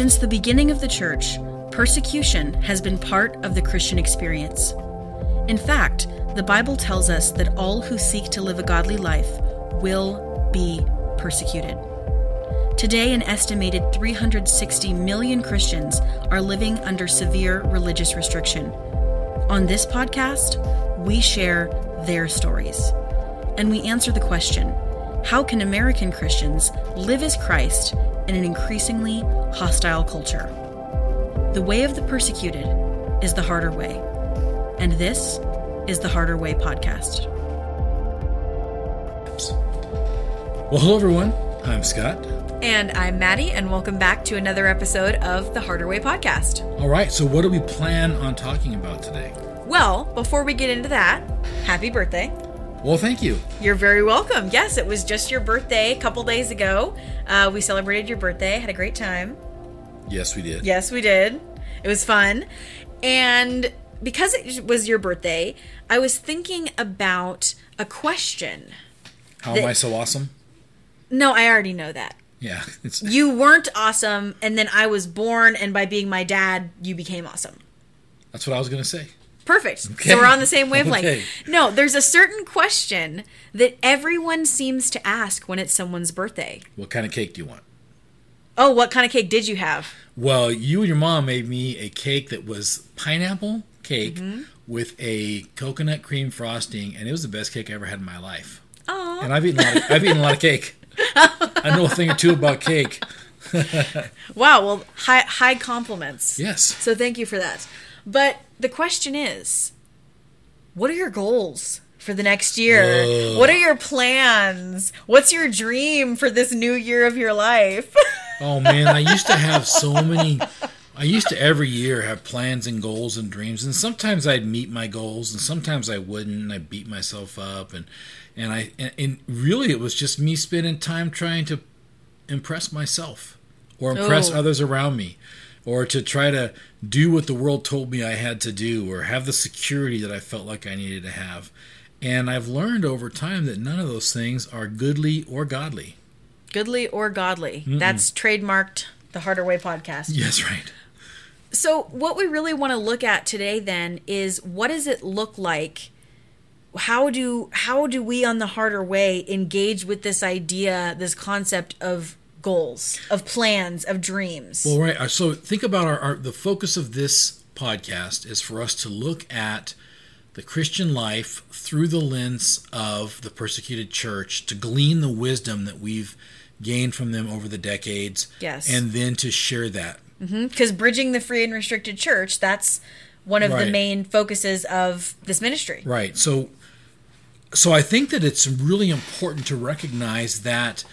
Since the beginning of the church, persecution has been part of the Christian experience. In fact, the Bible tells us that all who seek to live a godly life will be persecuted. Today, an estimated 360 million Christians are living under severe religious restriction. On this podcast, we share their stories. And we answer the question how can American Christians live as Christ in an increasingly hostile culture? The way of the persecuted is the harder way. And this is the Harder Way podcast. Well, hello, everyone. I'm Scott. And I'm Mattie, and welcome back to another episode of the Harder Way podcast. All right, so what do we plan on talking about today? Well, before we get into that, happy birthday. Well, thank you. You're very welcome. Yes, it was just your birthday a couple days ago. Uh, we celebrated your birthday, had a great time. Yes, we did. Yes, we did. It was fun. And because it was your birthday, I was thinking about a question. How am I so awesome? No, I already know that. Yeah, it's You weren't awesome, and then I was born, and by being my dad, you became awesome. that's what I was going to say. Perfect. Okay. So we're on the same wavelength. Okay. No, there's a certain question that everyone seems to ask when it's someone's birthday. What kind of cake do you want? Oh, what kind of cake did you have? Well, you and your mom made me a cake that was pineapple cake Mm-hmm. with a coconut cream frosting, and it was the best cake I ever had in my life. Oh, And I've eaten a lot of, I've eaten a lot of cake. I know a thing or two about cake. wow. Well, high high compliments. Yes. So thank you for that. But the question is, what are your goals for the next year? Whoa. What are your plans? What's your dream for this new year of your life? Oh man, I used to have so many. I used to every year have plans and goals and dreams, and sometimes I'd meet my goals, and sometimes I wouldn't, and I beat myself up, and and I and, and really it was just me spending time trying to impress myself or impress Oh. others around me, or to try to do what the world told me I had to do, or have the security that I felt like I needed to have. And I've learned over time that none of those things are goodly or godly. Goodly or godly? That's trademarked the Harder Way podcast. Yes, right. So, what we really want to look at today then is what does it look like? How do how do we on the harder way engage with this idea, this concept of goals, of plans, of dreams? Well, right. uh, So think about our, our the focus of this podcast is for us to look at the Christian life through the lens of the persecuted church, to glean the wisdom that we've gained from them over the decades, Yes. and then to share that. Because bridging the free and restricted church, that's one of the main focuses of this ministry. Right. So, so I think that it's really important to recognize that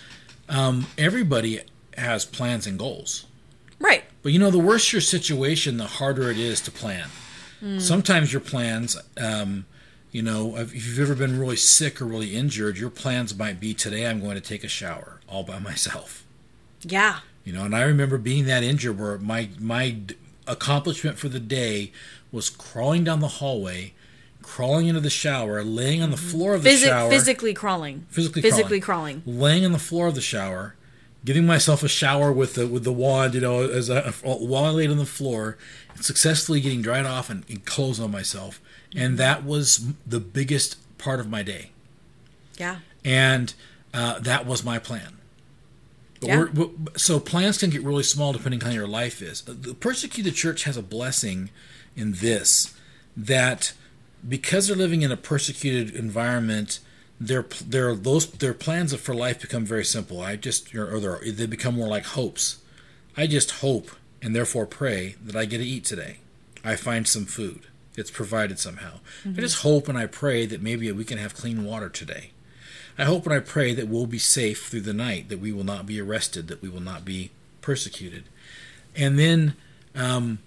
um, everybody has plans and goals. Right. But you know, the worse your situation, the harder it is to plan. Sometimes your plans, um, you know, if you've ever been really sick or really injured, your plans might be today I'm going to take a shower all by myself. Yeah. You know, and I remember being that injured where my my accomplishment for the day was crawling down the hallway, crawling into the shower, laying on the mm-hmm. floor of the Physi- shower, physically crawling. physically physically crawling, crawling. laying on the floor of the shower, giving myself a shower with the with the wand, you know, as I, while I laid on the floor, and successfully getting dried off and, and clothes on myself, and mm-hmm. that was the biggest part of my day, Yeah. and uh, that was my plan. But Yeah. so plans can get really small depending on how your life is. Uh, the persecuted church has a blessing in this that because they're living in a persecuted environment, their their those their plans for life become very simple. I just or, they're- become more like hopes. I just hope and therefore pray that I get to eat today. I find some food. It's provided somehow. I just hope and I pray that maybe we can have clean water today. I hope and I pray that we'll be safe through the night, that we will not be arrested, that we will not be persecuted. And then um,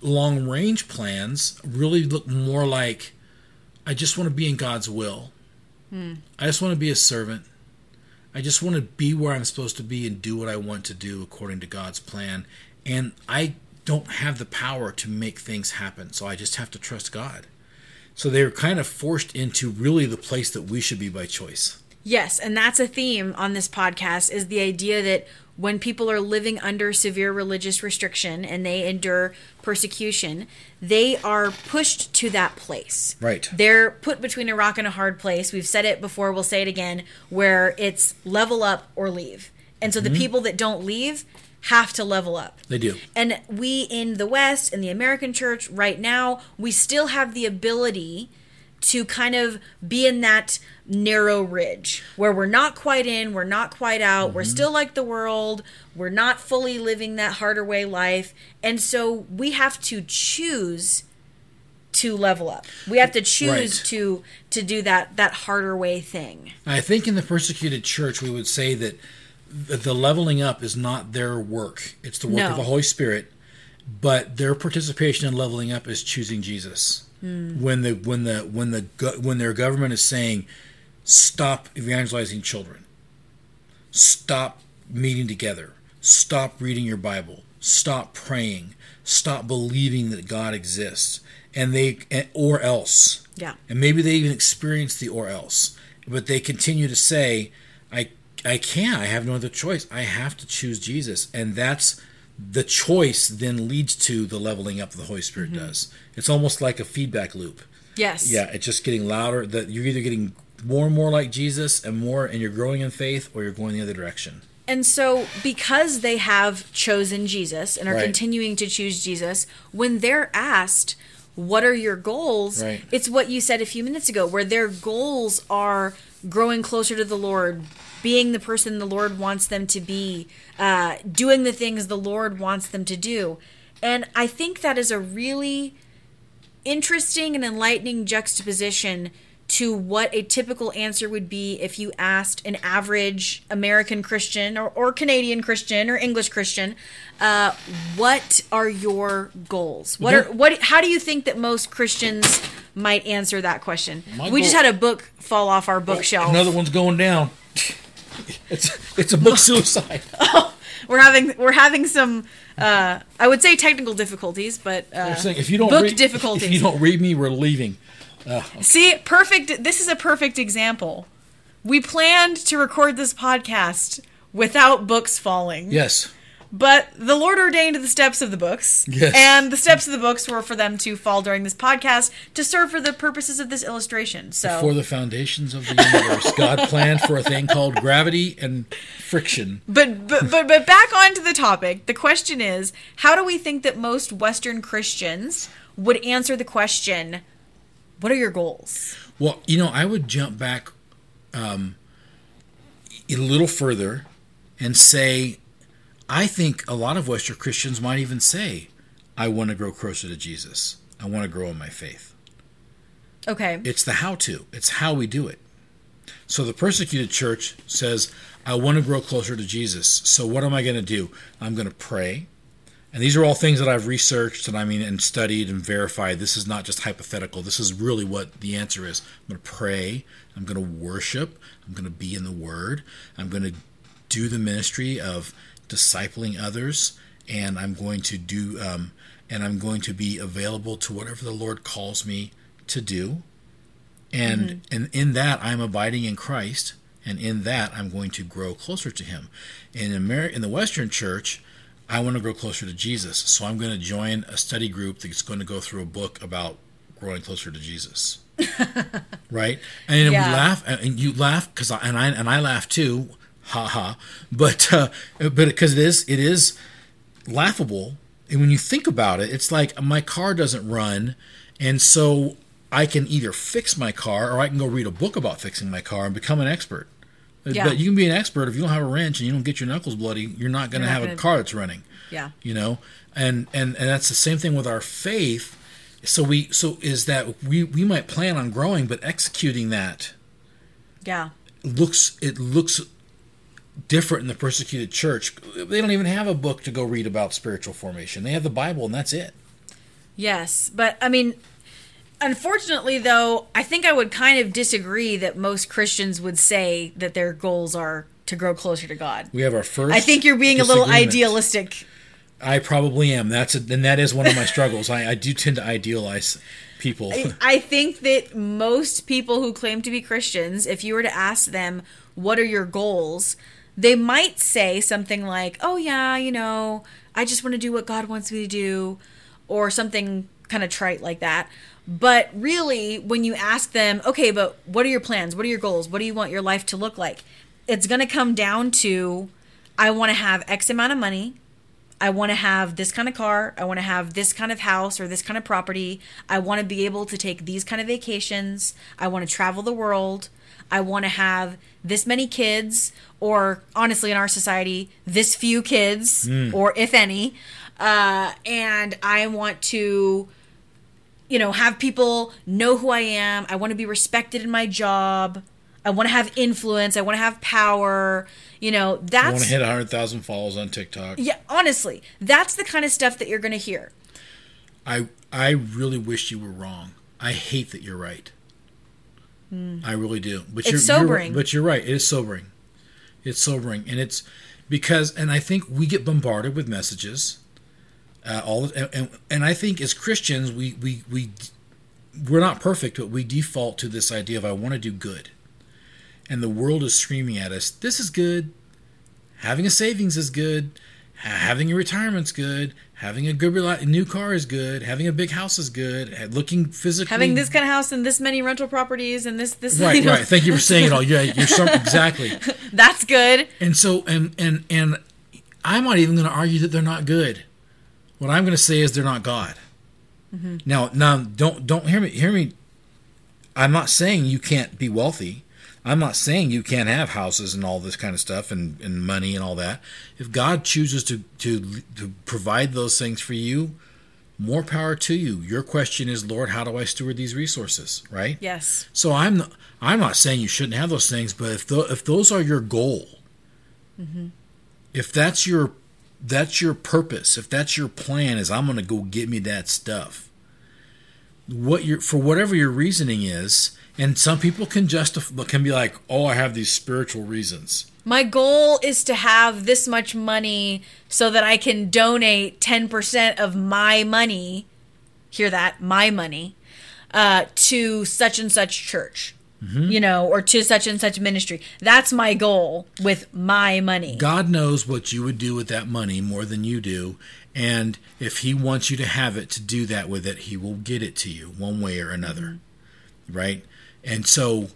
long range plans really look more like I just want to be in God's will. Hmm. I just want to be a servant. I just want to be where I'm supposed to be and do what I want to do according to God's plan. And I don't have the power to make things happen, so I just have to trust God. So they're kind of forced into really the place that we should be by choice. Yes, and that's a theme on this podcast is the idea that when people are living under severe religious restriction and they endure persecution, they are pushed to that place. Right. They're put between a rock and a hard place. We've said it before, we'll say it again, where it's level up or leave. And so the mm-hmm. people that don't leave have to level up. They do. And we in the West, in the American church right now, we still have the ability to kind of be in that narrow ridge where we're not quite in, we're not quite out, we're mm-hmm. still like the world, we're not fully living that harder way life. And so we have to choose to level up. We have to choose Right. to to do that that harder way thing. I think in the persecuted church, we would say that the leveling up is not their work; it's the work No. of the Holy Spirit. But their participation in leveling up is choosing Jesus. Hmm. When the when the when the when their government is saying, "Stop evangelizing children," stop meeting together, stop reading your Bible, stop praying, stop believing that God exists, and they or else. Yeah. and maybe they even experience the or else. But they continue to say i i can't. I have no other choice. I have to choose jesus. And that's the choice then leads to the leveling up the holy spirit mm-hmm. does it's almost like a feedback loop Yes. yeah it's just getting louder that you're either getting more and more like jesus and more and you're growing in faith or you're going the other direction And so, because they have chosen Jesus and are Right. continuing to choose Jesus, when they're asked, What are your goals? Right. It's what you said a few minutes ago, where their goals are growing closer to the Lord, being the person the Lord wants them to be, uh, doing the things the Lord wants them to do. And I think that is a really interesting and enlightening juxtaposition to what a typical answer would be if you asked an average American Christian or, or Canadian Christian or English Christian, uh, what are your goals? What are what? How do you think that most Christians might answer that question? My we just had a book fall off our bookshelf. another one's going down it's it's a book suicide We're having we're having some uh, I would say technical difficulties, but uh, They're saying, if you don't book read, difficulties. if you don't read me we're leaving See, perfect. This is a perfect example. We planned to record this podcast without books falling. yes But the Lord ordained the steps of the books. Yes. And the steps of the books were for them to fall during this podcast to serve for the purposes of this illustration. So For the foundations of the universe, God planned for a thing called gravity and friction. but, but but but back onto the topic. The question is, how do we think that most Western Christians would answer the question, what are your goals? Well, you know, I would jump back um, a little further and say, I think a lot of Western Christians might even say, I want to grow closer to Jesus. I want to grow in my faith. Okay. It's the how to, it's how we do it. So the persecuted church says, I want to grow closer to Jesus. So what am I going to do? I'm going to pray. And these are all things that I've researched and I mean and studied and verified. This is not just hypothetical. This is really what the answer is. I'm going to pray. I'm going to worship. I'm going to be in the Word. I'm going to do the ministry of discipling others, and I'm going to do um, and I'm going to be available to whatever the Lord calls me to do. And and in that I'm abiding in Christ, and in that I'm going to grow closer to Him. In Amer- in the Western Church, I want to grow closer to Jesus, so I'm going to join a study group that's going to go through a book about growing closer to Jesus. right? And Yeah. we laugh, and you laugh because I and I and I laugh too, ha ha. But uh, but because it is it is laughable, and when you think about it, it's like my car doesn't run, and so I can either fix my car or I can go read a book about fixing my car and become an expert. Yeah. But you can be an expert if you don't have a wrench and you don't get your knuckles bloody. You're not going to have a gonna- car that's running Yeah. you know and and and that's the same thing with our faith so we so is that we we might plan on growing but executing that Yeah. looks it looks different in the persecuted church they don't even have a book to go read about spiritual formation they have the bible and that's it Yes, but I mean, unfortunately, though, I think I would kind of disagree that most Christians would say that their goals are to grow closer to God. we have our first I think you're being a little idealistic I probably am. That's a, and that is one of my struggles. I, I do tend to idealize people. I think that most people who claim to be Christians, if you were to ask them, what are your goals? They might say something like, oh, yeah, you know, I just want to do what God wants me to do, or something kind of trite like that. But really, when you ask them, okay, but what are your plans? What are your goals? What do you want your life to look like? It's going to come down to I want to have X amount of money. I want to have this kind of car. I want to have this kind of house or this kind of property. I want to be able to take these kind of vacations. I want to travel the world. I want to have this many kids, or honestly, in our society, this few kids, or if any. Uh, and I want to, you know, have people know who I am. I want to be respected in my job. I want to have influence. I want to have power. You know, that's. I want to hit 100,000 follows on TikTok. yeah, honestly, that's the kind of stuff that you're going to hear. I I really wish you were wrong. I hate that you're right. I really do. But. It's you're, sobering. You're, but you're right. It is sobering. It's sobering, and it's because, and I think we get bombarded with messages. Uh, all and, and and I think as Christians, we we we we're not perfect, but we default to this idea of I want to do good, and the world is screaming at us. This is good. Having a savings is good. Ha- Having a retirement's good. Having a good new car is good. Having a big house is good. Looking physically Having this kind of house and this many rental properties and this this right, you know, right. Thank you for saying it all. Yeah, you're so, exactly. that's good. And so, and and and I'm not even going to argue that they're not good. What I'm going to say is they're not God. Mm-hmm. Now, now, don't don't hear me. Hear me. I'm not saying you can't be wealthy. I'm not saying you can't have houses and all this kind of stuff and, and money and all that. If God chooses to, to to provide those things for you, more power to you. Your question is, Lord, how do I steward these resources? Right? Yes. So I'm not, I'm not saying you shouldn't have those things, but if tho- if those are your goal, mm-hmm. if that's your that's your purpose, if that's your plan, is I'm going to go get me that stuff. What your for whatever your reasoning is, and some people can justify can be like, oh, I have these spiritual reasons. My goal is to have this much money so that I can donate 10% of my money, hear that, my money, uh, to such and such church, you know, or to such and such ministry. That's my goal with my money. God knows what you would do with that money more than you do. And if He wants you to have it to do that with it, He will get it to you one way or another. Right? And so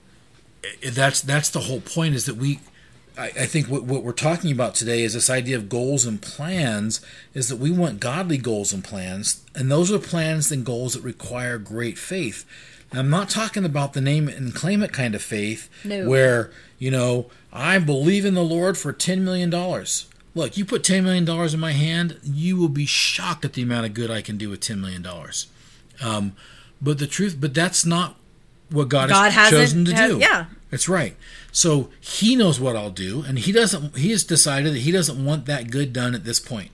that's that's the whole point is that we I, I think what, what we're talking about today is this idea of goals and plans is that we want godly goals and plans and those are plans and goals that require great faith i'm not talking about the name and claim it kind of faith No. where you know i believe in the lord for $10 million look you put $10 million in my hand you will be shocked at the amount of good i can do with $10 million um, but the truth but that's not what god, God has chosen to has- do yeah. that's right. So he knows what I'll do, and he doesn't. He has decided that he doesn't want that good done at this point.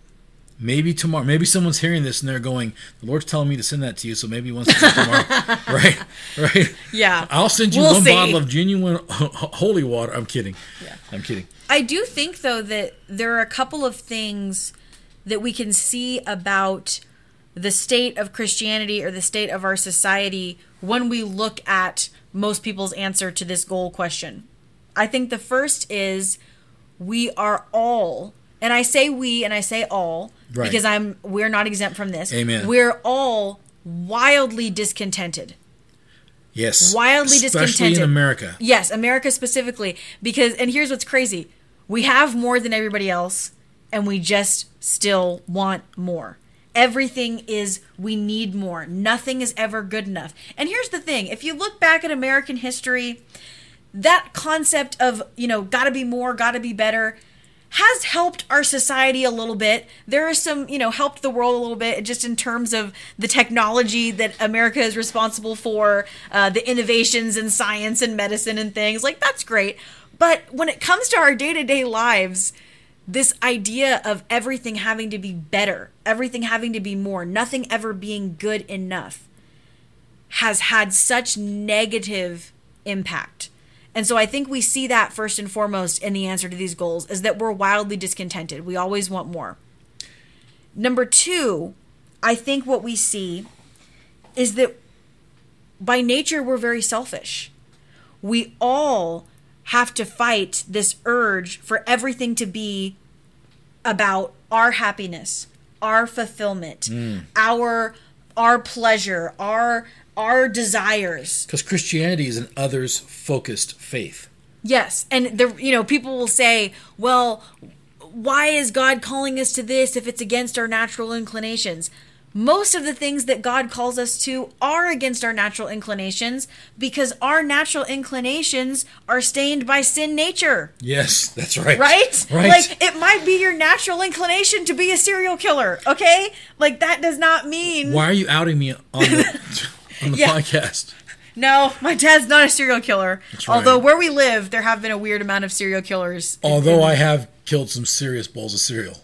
Maybe tomorrow. Maybe someone's hearing this and they're going, "The Lord's telling me to send that to you, so maybe he wants to do tomorrow." right? Right? Yeah. I'll send you We'll one see. bottle of genuine holy water. I'm kidding. Yeah. I'm kidding. I do think though that there are a couple of things that we can see about the state of Christianity or the state of our society when we look at most people's answer to this goal question. I think the first is we are all and I say we and I say all Right. because I'm we're not exempt from this. Amen. We're all wildly discontented. Yes. Wildly Especially discontented. in America. Yes, America specifically. Because, and here's what's crazy we have more than everybody else, and we just still want more. Everything is, we need more. Nothing is ever good enough. And here's the thing if you look back at American history, that concept of, you know, gotta be more, gotta be better, has helped our society a little bit. There is some, you know, helped the world a little bit just in terms of the technology that America is responsible for, uh, the innovations in science and medicine and things. Like, that's great. But when it comes to our day to day lives, this idea of everything having to be better, everything having to be more, nothing ever being good enough has had such negative impact. And so I think we see that first and foremost in the answer to these goals is that we're wildly discontented. We always want more. Number two, I think what we see is that by nature we're very selfish. We all have to fight this urge for everything to be about our happiness, our fulfillment, mm. our our pleasure, our our desires. Because Christianity is an others focused faith. Yes, and the you know people will say, "Well, why is God calling us to this if it's against our natural inclinations?" Most of the things that God calls us to are against our natural inclinations because our natural inclinations are stained by sin nature. Yes, that's right. Right? Right. Like it might be your natural inclination to be a serial killer, okay? Like that does not mean Why are you outing me on the, on the Yeah. podcast? No, my dad's not a serial killer. right. Although where we live, there have been a weird amount of serial killers. Although in- I have killed some serious bowls of cereal.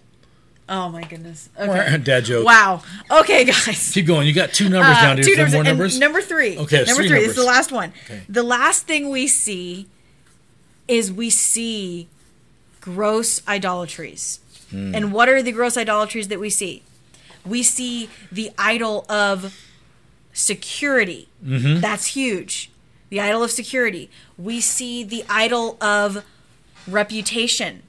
Oh my goodness. Okay. Dad joke. Wow. Okay, guys. Keep going. You got two numbers Uh, down. Do two numbers, more and numbers? Number three. Okay, number three. This is the last one. Okay. The last thing we see is we see gross idolatries. Hmm. And what are the gross idolatries that we see? We see the idol of security. Mm-hmm. That's huge. The idol of security. We see the idol of reputation.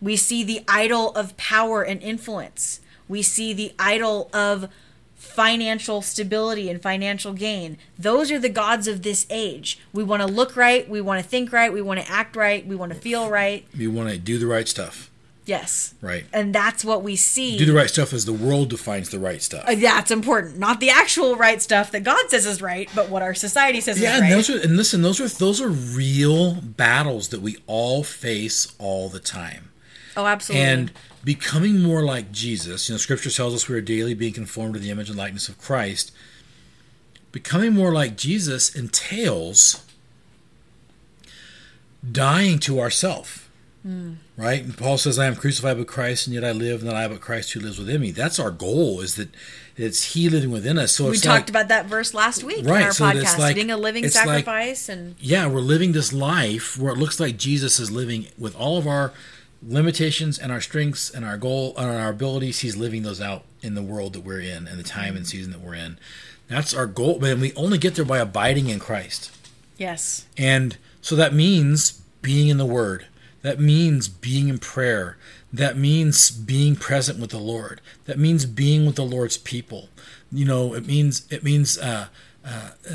We see the idol of power and influence. We see the idol of financial stability and financial gain. Those are the gods of this age. We want to look right, we want to think right, we want to act right, we want to feel right. We want to do the right stuff. Yes. Right. And that's what we see. Do the right stuff as the world defines the right stuff. Uh, That's important. Not the actual right stuff that God says is right, but what our society says yeah, is and right. those are and listen, those are those are real battles that we all face all the time. Oh, absolutely. And becoming more like Jesus, you know, Scripture tells us we are daily being conformed to the image and likeness of Christ. Becoming more like Jesus entails dying to ourself. Hmm. Right? And Paul says, I am crucified with Christ, and yet I live, not I, but Christ who lives within me. That's our goal, is that it's He living within us. So we talked like, about that verse last week in Right, our so podcast, like- being a living it's like- sacrifice and yeah, we're living this life where it looks like Jesus is living with all of our limitations and our strengths and our goal and our abilities. He's living those out in the world that we're in and the time and season that we're in. That's our goal, and we only get there by abiding in Christ. yes. And so that means being in the Word. That means being in prayer. That means being present with the Lord. That means being with the Lord's people. You know, it means it means uh, uh, uh,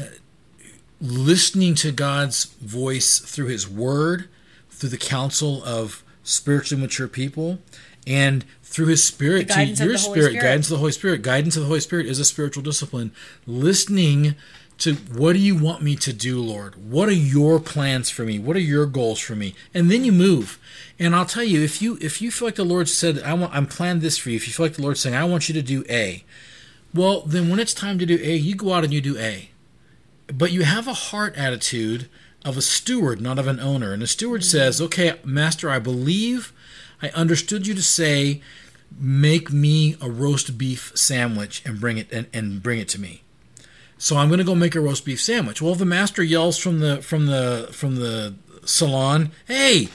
listening to God's voice through His Word, through the counsel of spiritually mature people, and through His Spirit to your spirit. Spirit. Guidance of the Holy Spirit. Guidance of the Holy Spirit is a spiritual discipline. Listening to what do you want me to do, Lord? What are your plans for me? What are your goals for me? And then you move. And I'll tell you, if you if you feel like the Lord said, I want I'm planned this for you, if you feel like the Lord's saying, I want you to do A, well, then when it's time to do A, you go out and you do A. But you have a heart attitude of a steward, not of an owner. And the steward says, Okay, master, I believe I understood you to say, make me a roast beef sandwich and bring it and, and bring it to me. So I'm going to go make a roast beef sandwich. Well, the master yells from the from the from the salon, "Hey,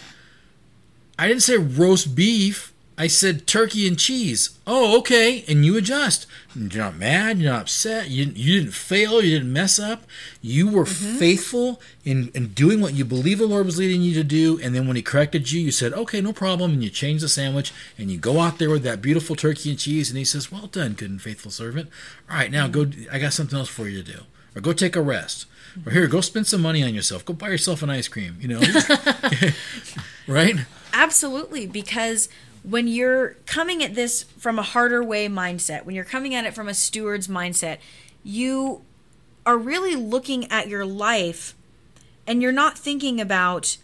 I didn't say roast beef. I said turkey and cheese." Oh, okay. And you adjust. You're not mad. You're not upset. You you didn't fail. You didn't mess up. You were mm-hmm. faithful in in doing what you believe the Lord was leading you to do. And then when He corrected you, you said, "Okay, no problem." And you change the sandwich and you go out there with that beautiful turkey and cheese. And He says, "Well done, good and faithful servant. All right, now go. Mm-hmm. I got something else for you to do." Or go take a rest. Or here, go spend some money on yourself. Go buy yourself an ice cream. You know, right? Absolutely, because when you're coming at this from a harder way mindset, when you're coming at it from a steward's mindset, you are really looking at your life and you're not thinking about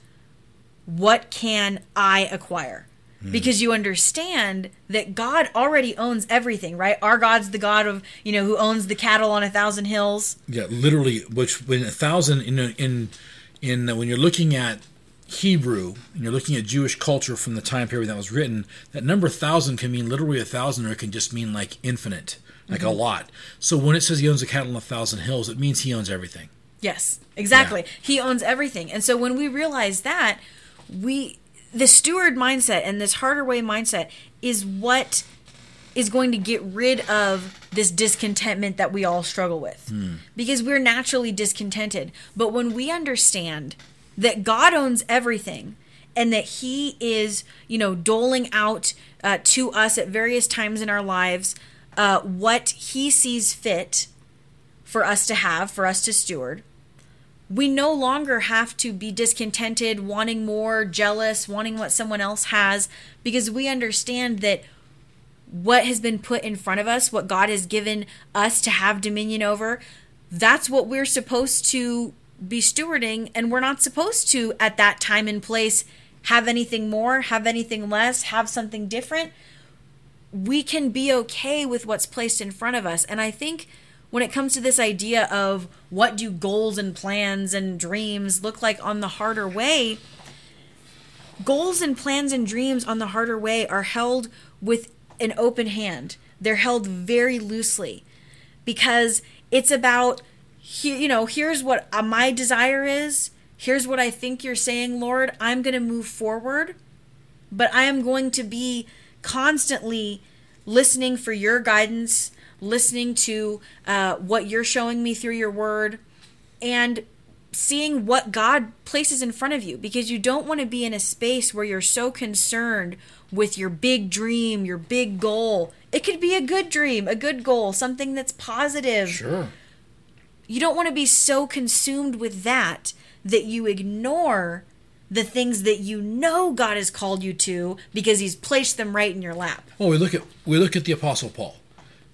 what can I acquire? Hmm. Because you understand that God already owns everything, right? Our God's the God of, you know, who owns the cattle on a thousand hills. Yeah, literally. Which when a thousand in in in when you're looking at Hebrew and you're looking at Jewish culture from the time period that was written, that number thousand can mean literally a thousand, or it can just mean like infinite, like a mm-hmm. lot. So when it says he owns the cattle on a thousand hills, it means he owns everything. Yes, exactly. He owns everything. And so when we realize that, we the steward mindset and this harder way mindset is what is going to get rid of this discontentment that we all struggle with hmm. because we're naturally discontented. But when we understand that God owns everything and that He is, you know, doling out uh, to us at various times in our lives uh, what He sees fit for us to have, for us to steward, we no longer have to be discontented, wanting more, jealous, wanting what someone else has, because we understand that what has been put in front of us, what God has given us to have dominion over, that's what we're supposed to be stewarding. And we're not supposed to, at that time and place, have anything more, have anything less, have something different. We can be okay with what's placed in front of us. And I think when it comes to this idea of what do goals and plans and dreams look like on the harder way, goals and plans and dreams on the harder way are held with an open hand. They're held very loosely because it's about you know, here's what uh, my desire is. Here's what I think you're saying, Lord. I'm going to move forward, but I am going to be constantly listening for your guidance, listening to uh, what you're showing me through your word, and seeing what God places in front of you because you don't want to be in a space where you're so concerned with your big dream, your big goal. It could be a good dream, a good goal, something that's positive. Sure. You don't want to be so consumed with that that you ignore the things that you know God has called you to because he's placed them right in your lap. Well, we look at we look at the Apostle Paul.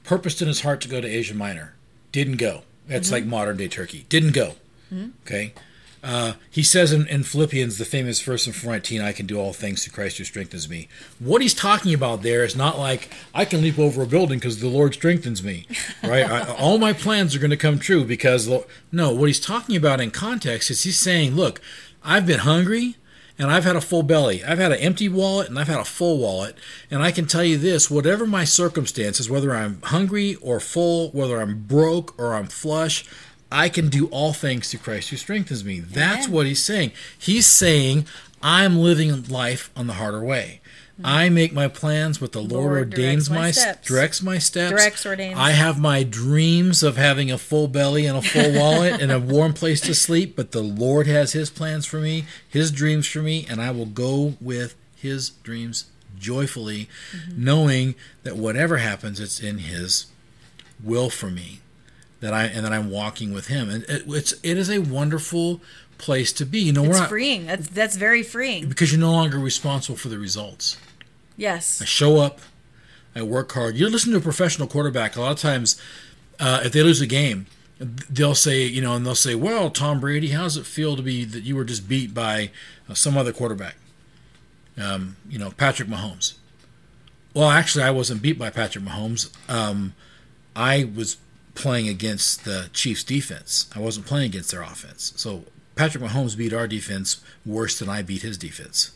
Purposed in his heart to go to Asia Minor, didn't go. That's mm-hmm. like modern day Turkey. Didn't go. Hmm? Okay. Uh, he says in, in Philippians, the famous verse in 419, I can do all things through Christ who strengthens me. What he's talking about there is not like I can leap over a building because the Lord strengthens me, right? I, all my plans are going to come true because, no, what he's talking about in context is he's saying, look, I've been hungry and I've had a full belly. I've had an empty wallet and I've had a full wallet. And I can tell you this whatever my circumstances, whether I'm hungry or full, whether I'm broke or I'm flush, I can do all things through Christ who strengthens me. That's Amen. what he's saying. He's saying, I'm living life on the harder way. I make my plans, but the Lord, Mm-hmm. Lord ordains my my steps. directs my steps. Directs, ordains. I have my dreams of having a full belly and a full wallet and a warm place to sleep, but the Lord has His plans for me, His dreams for me, and I will go with His dreams joyfully, Mm-hmm. knowing that whatever happens, it's in His will for me. That I and that I'm walking with Him, and it, it's it is a wonderful place to be. You know, It's we're not freeing. That's that's very freeing. because you're no longer responsible for the results. Yes. I show up, I work hard. You listen to a professional quarterback. A lot of times, uh, if they lose a game, they'll say, you know, and they'll say, "Well, Tom Brady, how does it feel to be that you were just beat by uh, some other quarterback?" Um, you know, Patrick Mahomes. Well, actually, I wasn't beat by Patrick Mahomes. Um, I was playing against the Chiefs' defense. I wasn't playing against their offense. So Patrick Mahomes beat our defense worse than I beat his defense.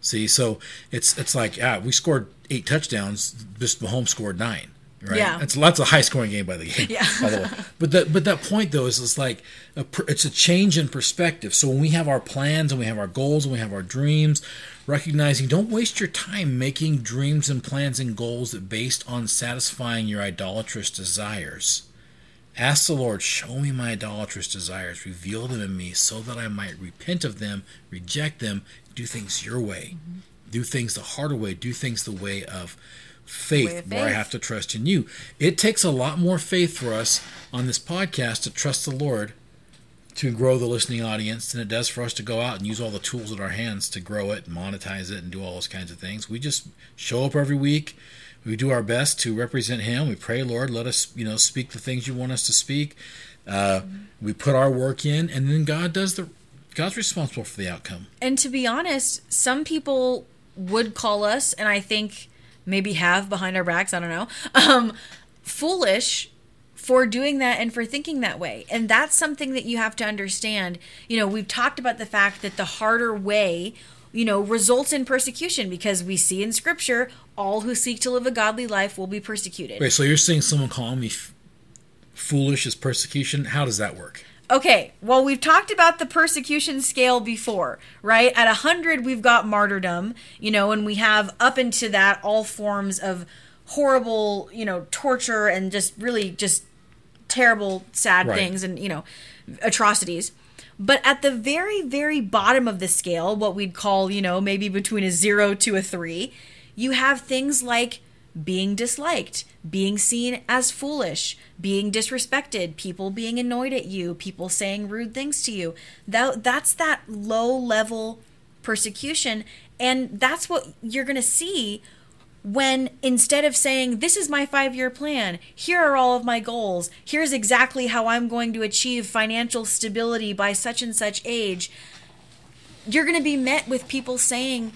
See, so it's it's like ah, we scored eight touchdowns. Just Mahomes scored nine. Right? Yeah. It's lots of high scoring game by the game. Yeah. By the way, but that but that point though is it's like a, it's a change in perspective. So when we have our plans and we have our goals and we have our dreams, recognizing don't waste your time making dreams and plans and goals that based on satisfying your idolatrous desires. Ask the Lord, show me my idolatrous desires, reveal them in me so that I might repent of them, reject them, do things your way, mm-hmm. do things the harder way, do things the way of faith, of where I have to trust in you. It takes a lot more faith for us on this podcast to trust the Lord to grow the listening audience than it does for us to go out and use all the tools at our hands to grow it and monetize it and do all those kinds of things. We just show up every week. We do our best to represent Him. We pray, Lord, let us, you know, speak the things you want us to speak. Uh, we put our work in, and then God does the. God's responsible for the outcome. And to be honest, some people would call us, and I think maybe have behind our backs, I don't know, um, foolish for doing that and for thinking that way. And that's something that you have to understand. You know, we've talked about the fact that the harder way, you know, results in persecution because we see in scripture all who seek to live a godly life will be persecuted. Wait, so you're saying someone calling me f- foolish is persecution? How does that work? Okay, well, we've talked about the persecution scale before, right? At 100, we've got martyrdom, you know, and we have up into that all forms of horrible, you know, torture and just really just terrible, sad Right. things and, you know, atrocities. But at the very, very bottom of the scale, what we'd call, you know, maybe between a zero to a three, you have things like being disliked, being seen as foolish, being disrespected, people being annoyed at you, people saying rude things to you. That that's that low level persecution and that's what you're going to see when instead of saying this is my 5-year plan, here are all of my goals, here's exactly how I'm going to achieve financial stability by such and such age, you're going to be met with people saying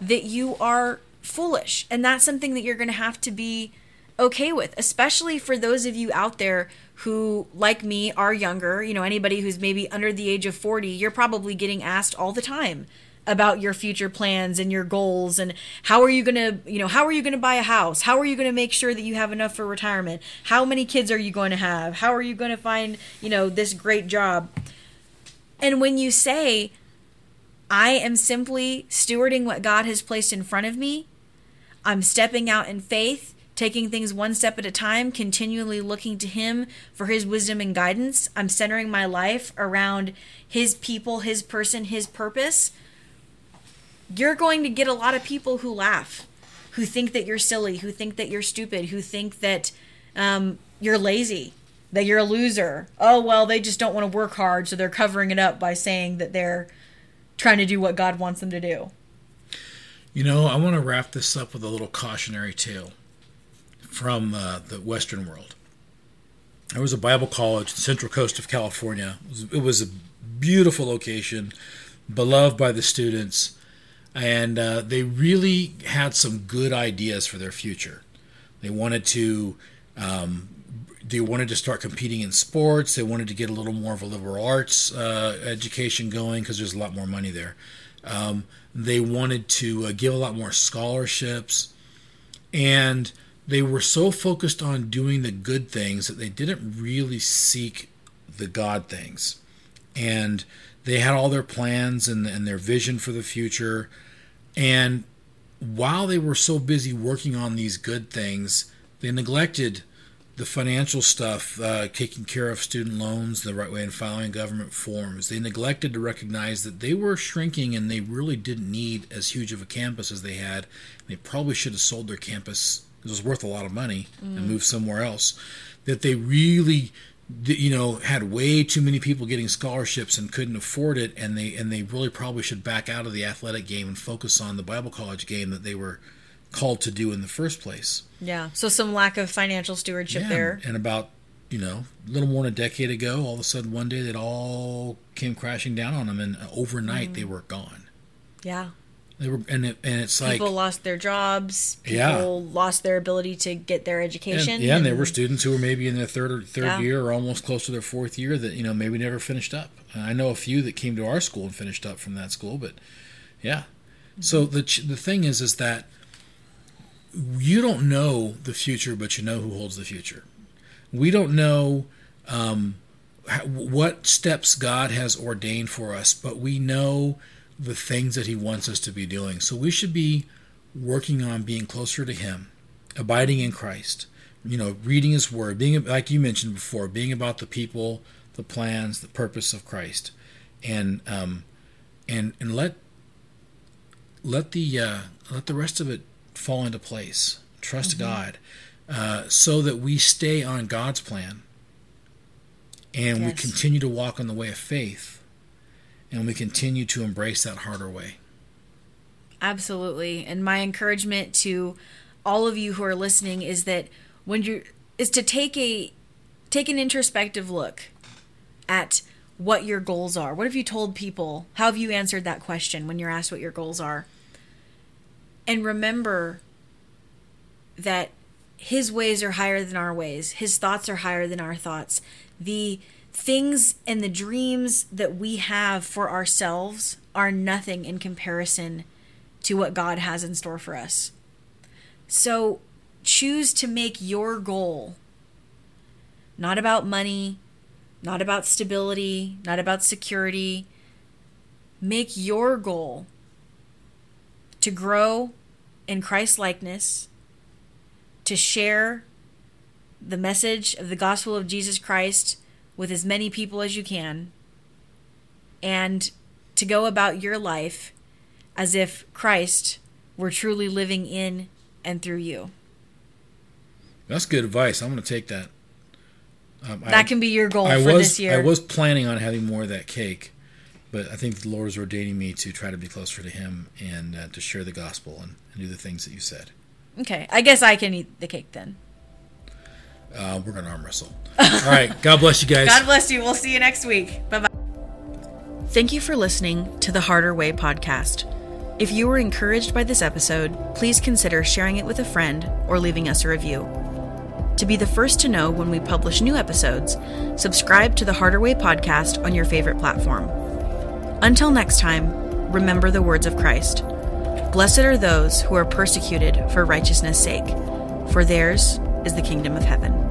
that you are foolish. And that's something that you're going to have to be okay with, especially for those of you out there who, like me, are younger. You know, anybody who's maybe under the age of 40, you're probably getting asked all the time about your future plans and your goals and how are you going to you know how are you going to buy a house how are you going to make sure that you have enough for retirement how many kids are you going to have how are you going to find you know this great job and when you say I am simply stewarding what God has placed in front of me. I'm stepping out in faith, taking things one step at a time, continually looking to Him for His wisdom and guidance. I'm centering my life around His people, His person, His purpose. You're going to get a lot of people who laugh, who think that you're silly, who think that you're stupid, who think that um, you're lazy, that you're a loser. Oh, well, they just don't want to work hard, so they're covering it up by saying that they're trying to do what God wants them to do. You know, I want to wrap this up with a little cautionary tale from uh, the Western world. There was a Bible college, in the Central Coast of California. It was, it was a beautiful location, beloved by the students, and uh, they really had some good ideas for their future. They wanted to. Um, they wanted to start competing in sports. They wanted to get a little more of a liberal arts uh, education going because there's a lot more money there. Um, they wanted to uh, give a lot more scholarships, and they were so focused on doing the good things that they didn't really seek the God things. And they had all their plans and, and their vision for the future. And while they were so busy working on these good things, they neglected the financial stuff, uh, taking care of student loans the right way and following government forms. They neglected to recognize that they were shrinking and they really didn't need as huge of a campus as they had. They probably should have sold their campus, it was worth a lot of money, and moved somewhere else. That they really you know had way too many people getting scholarships and couldn't afford it and they and they really probably should back out of the athletic game and focus on the bible college game that they were called to do in the first place Yeah. So some lack of financial stewardship yeah, there. and about you know a little more than a decade ago all of a sudden one day it all came crashing down on them and overnight Mm. they were gone Yeah. they were and it, and it's like People lost their jobs. People Yeah. lost their ability to get their education. And, yeah, and there were students who were maybe in their third or third Yeah. year or almost close to their fourth year that you know maybe never finished up. I know a few that came to our school and finished up from that school, but yeah. So the the thing is, is that you don't know the future, but you know who holds the future. We don't know um, what steps God has ordained for us, but we know the things that He wants us to be doing. So we should be working on being closer to Him, abiding in Christ. You know, reading His Word, being like you mentioned before, being about the people, the plans, the purpose of Christ, and um, and and let let the uh, let the rest of it fall into place. Trust God, uh, so that we stay on God's plan, and we continue to walk on the way of faith, and we continue to embrace that harder way. Absolutely. And my encouragement to all of you who are listening is that when you're is to take a take an introspective look at what your goals are. What have you told people? How have you answered that question when you're asked what your goals are? And remember that his ways are higher than our ways. His thoughts are higher than our thoughts. The things and the dreams that we have for ourselves are nothing in comparison to what God has in store for us. So choose to make your goal not about money, not about stability, not about security. Make your goal to grow in Christ likeness, to share the message of the gospel of Jesus Christ with as many people as you can and to go about your life as if Christ were truly living in and through you. That's good advice. I'm going to take that. Um, that I, can be your goal I for was, this year. I was planning on having more of that cake, but I think the Lord is ordaining me to try to be closer to Him and uh, to share the gospel and, and, do the things that you said. Okay, I guess I can eat the cake then. Uh, we're going to arm wrestle. All right. God bless you guys. God bless you. We'll see you next week. Bye bye. Thank you for listening to the Harder Way podcast. If you were encouraged by this episode, please consider sharing it with a friend or leaving us a review. To be the first to know when we publish new episodes, subscribe to the Harder Way podcast on your favorite platform. Until next time, remember the words of Christ Blessed are those who are persecuted for righteousness' sake, for theirs is the kingdom of heaven.